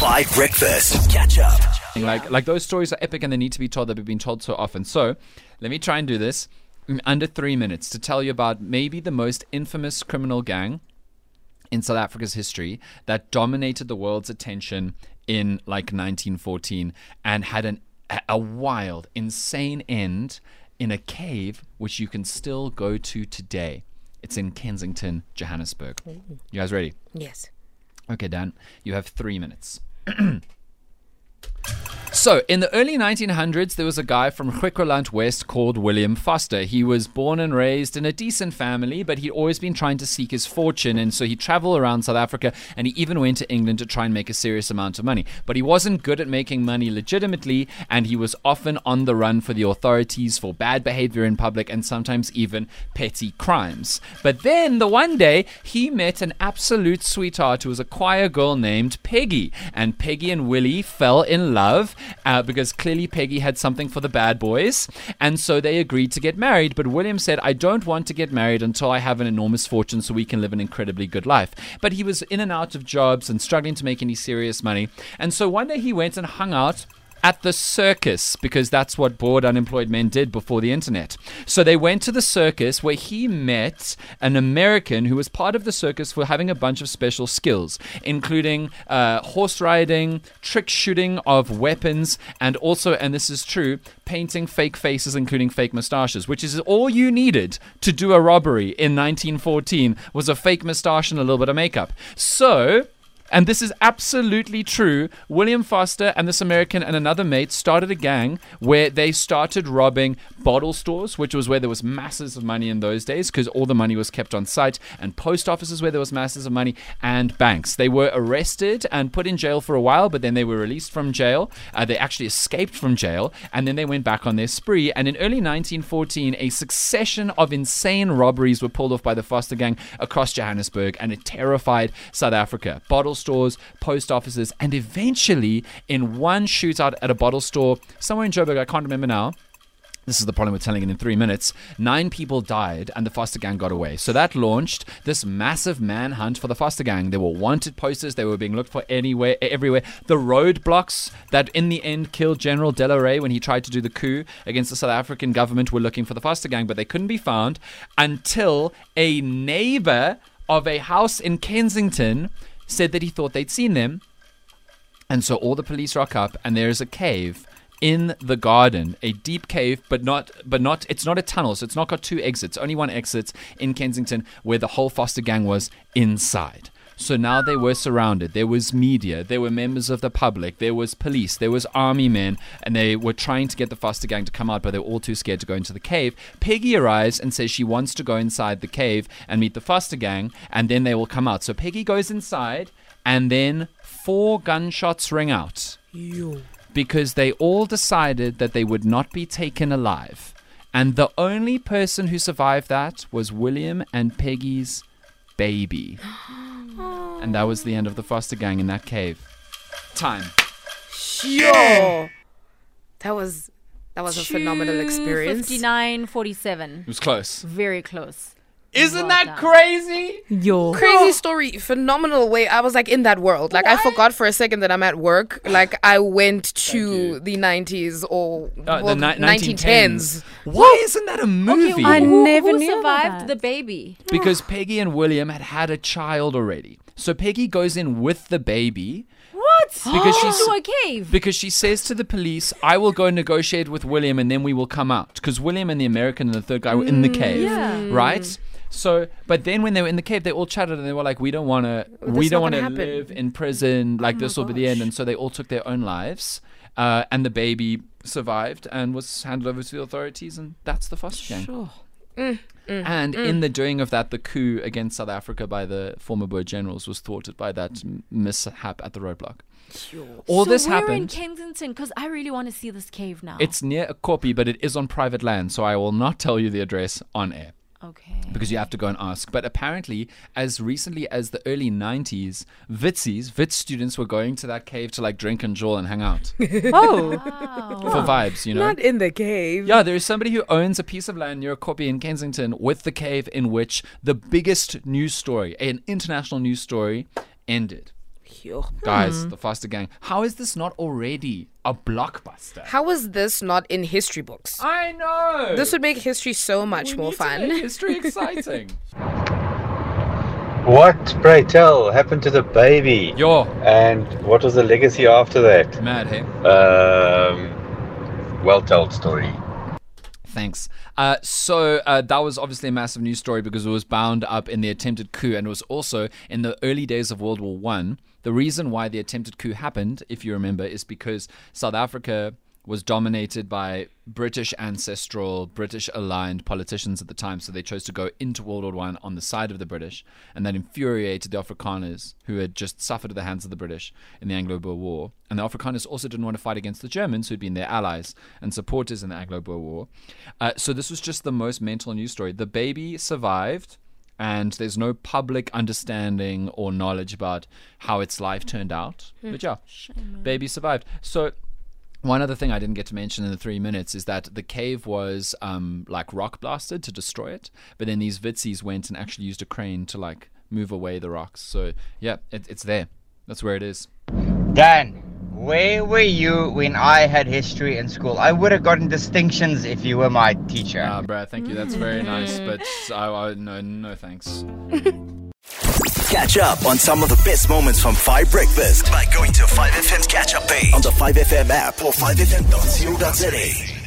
Five Breakfast. Catch up. Like like those stories are epic and they need to be told. They've been told so often. So let me try and do this in under three minutes to tell you about maybe the most infamous criminal gang in South Africa's history that dominated the world's attention in like 1914 and had an a- a wild, insane end in a cave which you can still go to today. It's in Kensington, Johannesburg. Mm-hmm. You guys ready? Yes. Okay, Dan, you have three minutes. ん? So, in the early 1900s, there was a guy from Griqualand West called William Foster. He was born and raised in a decent family, but he'd always been trying to seek his fortune, and so he traveled around South Africa, and he even went to England to try and make a serious amount of money. But he wasn't good at making money legitimately, and he was often on the run for the authorities for bad behavior in public and sometimes even petty crimes. But then, the one day, he met an absolute sweetheart who was a choir girl named Peggy, and Peggy and Willie fell in love uh, because clearly Peggy had something for the bad boys, and so they agreed to get married. But William said, "I don't want to get married until I have an enormous fortune, so we can live an incredibly good life." But he was in and out of jobs and struggling to make any serious money, and so one day he went and hung out at the circus because that's what bored unemployed men did before the internet. So they went to the circus where he met an American who was part of the circus for having a bunch of special skills, including uh, horse riding, trick shooting of weapons, and also, and this is true, painting fake faces, including fake mustaches, which is all you needed to do a robbery in 1914 was a fake mustache and a little bit of makeup. So and this is absolutely true. William Foster and this American and another mate started a gang where they started robbing bottle stores, which was where there was masses of money in those days because all the money was kept on site, and post offices where there was masses of money, and banks. They were arrested and put in jail for a while, but then they were released from jail. Uh, they actually escaped from jail, and then they went back on their spree. And in early 1914, a succession of insane robberies were pulled off by the Foster gang across Johannesburg, and it terrified South Africa. Bottle stores, post offices, and eventually, in one shootout at a bottle store somewhere in Joburg, I can't remember now. This is the problem with telling it in three minutes. Nine people died, and the Foster Gang got away. So that launched this massive manhunt for the Foster Gang. There were wanted posters; they were being looked for anywhere, everywhere. The roadblocks that, in the end, killed General De La Rey when he tried to do the coup against the South African government were looking for the Foster Gang, but they couldn't be found until a neighbor of a house in Kensington said that he thought they'd seen them. And so all the police rock up, and there's a cave in the garden, a deep cave, but not, but not. It's not a tunnel, so it's not got two exits. Only one exit in Kensington, where the whole Foster gang was inside. So now they were surrounded. There was media, there were members of the public, there was police, there was army men, and they were trying to get the Foster gang to come out, but they were all too scared to go into the cave. Peggy arrives and says she wants to go inside the cave and meet the Foster gang, and then they will come out. So Peggy goes inside, and then four gunshots ring out because they all decided that they would not be taken alive. And the only person who survived that was William and Peggy's baby. And that was the end of the Foster gang in that cave. Time. Yo. That was that was a phenomenal experience. 59 47. It was close. Very close. Isn't Well that done. crazy? Yo. Crazy story, phenomenal way. I was like in that world. Like I forgot for a second that I'm at work. Like I went to the 90s or Uh, well, the ni- 1910s. Why isn't that a movie? I Who- never who knew survived that. the baby? because Peggy and William had had a child already. So Peggy goes in with the baby What? Because she's- into a cave. because she says to the police, "I will go negotiate with William, and then we will come out." Because William and the American and the third guy were in the cave, yeah. right? So, but then when they were in the cave, they all chatted and they were like, "We don't want to, we don't want to live in prison. Like this will be the end." And so they all took their own lives, uh, and the baby survived and was handed over to the authorities, and that's the foster gang. Sure. Mm, mm, and mm. in the doing of that, the coup against South Africa by the former Boer generals was thwarted by that m- mishap at the roadblock. All so this we're in. Kensington because I really want to see this cave now. It's near a koppie, but it is on private land, so I will not tell you the address on air okay. because you have to go and ask. But apparently, as recently as the early 90s, Witsies, Wits students were going to that cave to like drink and jaw and hang out Oh. Wow. for vibes, you know? Not in the cave. Yeah, there is somebody who owns a piece of land near a koppie in Kensington with the cave in which the biggest news story, an international news story, ended. Yo. Guys, the Foster Gang. How is this not already a blockbuster? How is this not in history books? I know. This would make history so much We more need to fun. make history exciting. What, pray tell, happened to the baby? Yo, And what was the legacy after that? mad, hey? Um, well told story. Thanks. Uh, so uh, that was obviously a massive news story because it was bound up in the attempted coup, and it was also in the early days of World War One. The reason why the attempted coup happened, if you remember, is because South Africa was dominated by British ancestral, British aligned politicians at the time. So they chose to go into World War One on the side of the British, and that infuriated the Afrikaners who had just suffered at the hands of the British in the Anglo-Boer War. And the Afrikaners also didn't want to fight against the Germans, who'd been their allies and supporters in the Anglo-Boer War. Uh, so this was just the most mental news story. The baby survived and there's no public understanding or knowledge about how its life turned out. But yeah, baby survived. So one other thing I didn't get to mention in the three minutes is that the cave was um, like rock blasted to destroy it, but then these Witsies went and actually used a crane to like move away the rocks. So yeah, it, it's there. That's where it is. Dan, where were you when I had history in school? I would have gotten distinctions if you were my teacher. Ah, bruh, thank you. That's very nice, but I, I, no, no thanks. Catch up on some of the best moments from 5 Breakfast by going to 5FM's catch up page on the 5FM app or 5FM.co.za.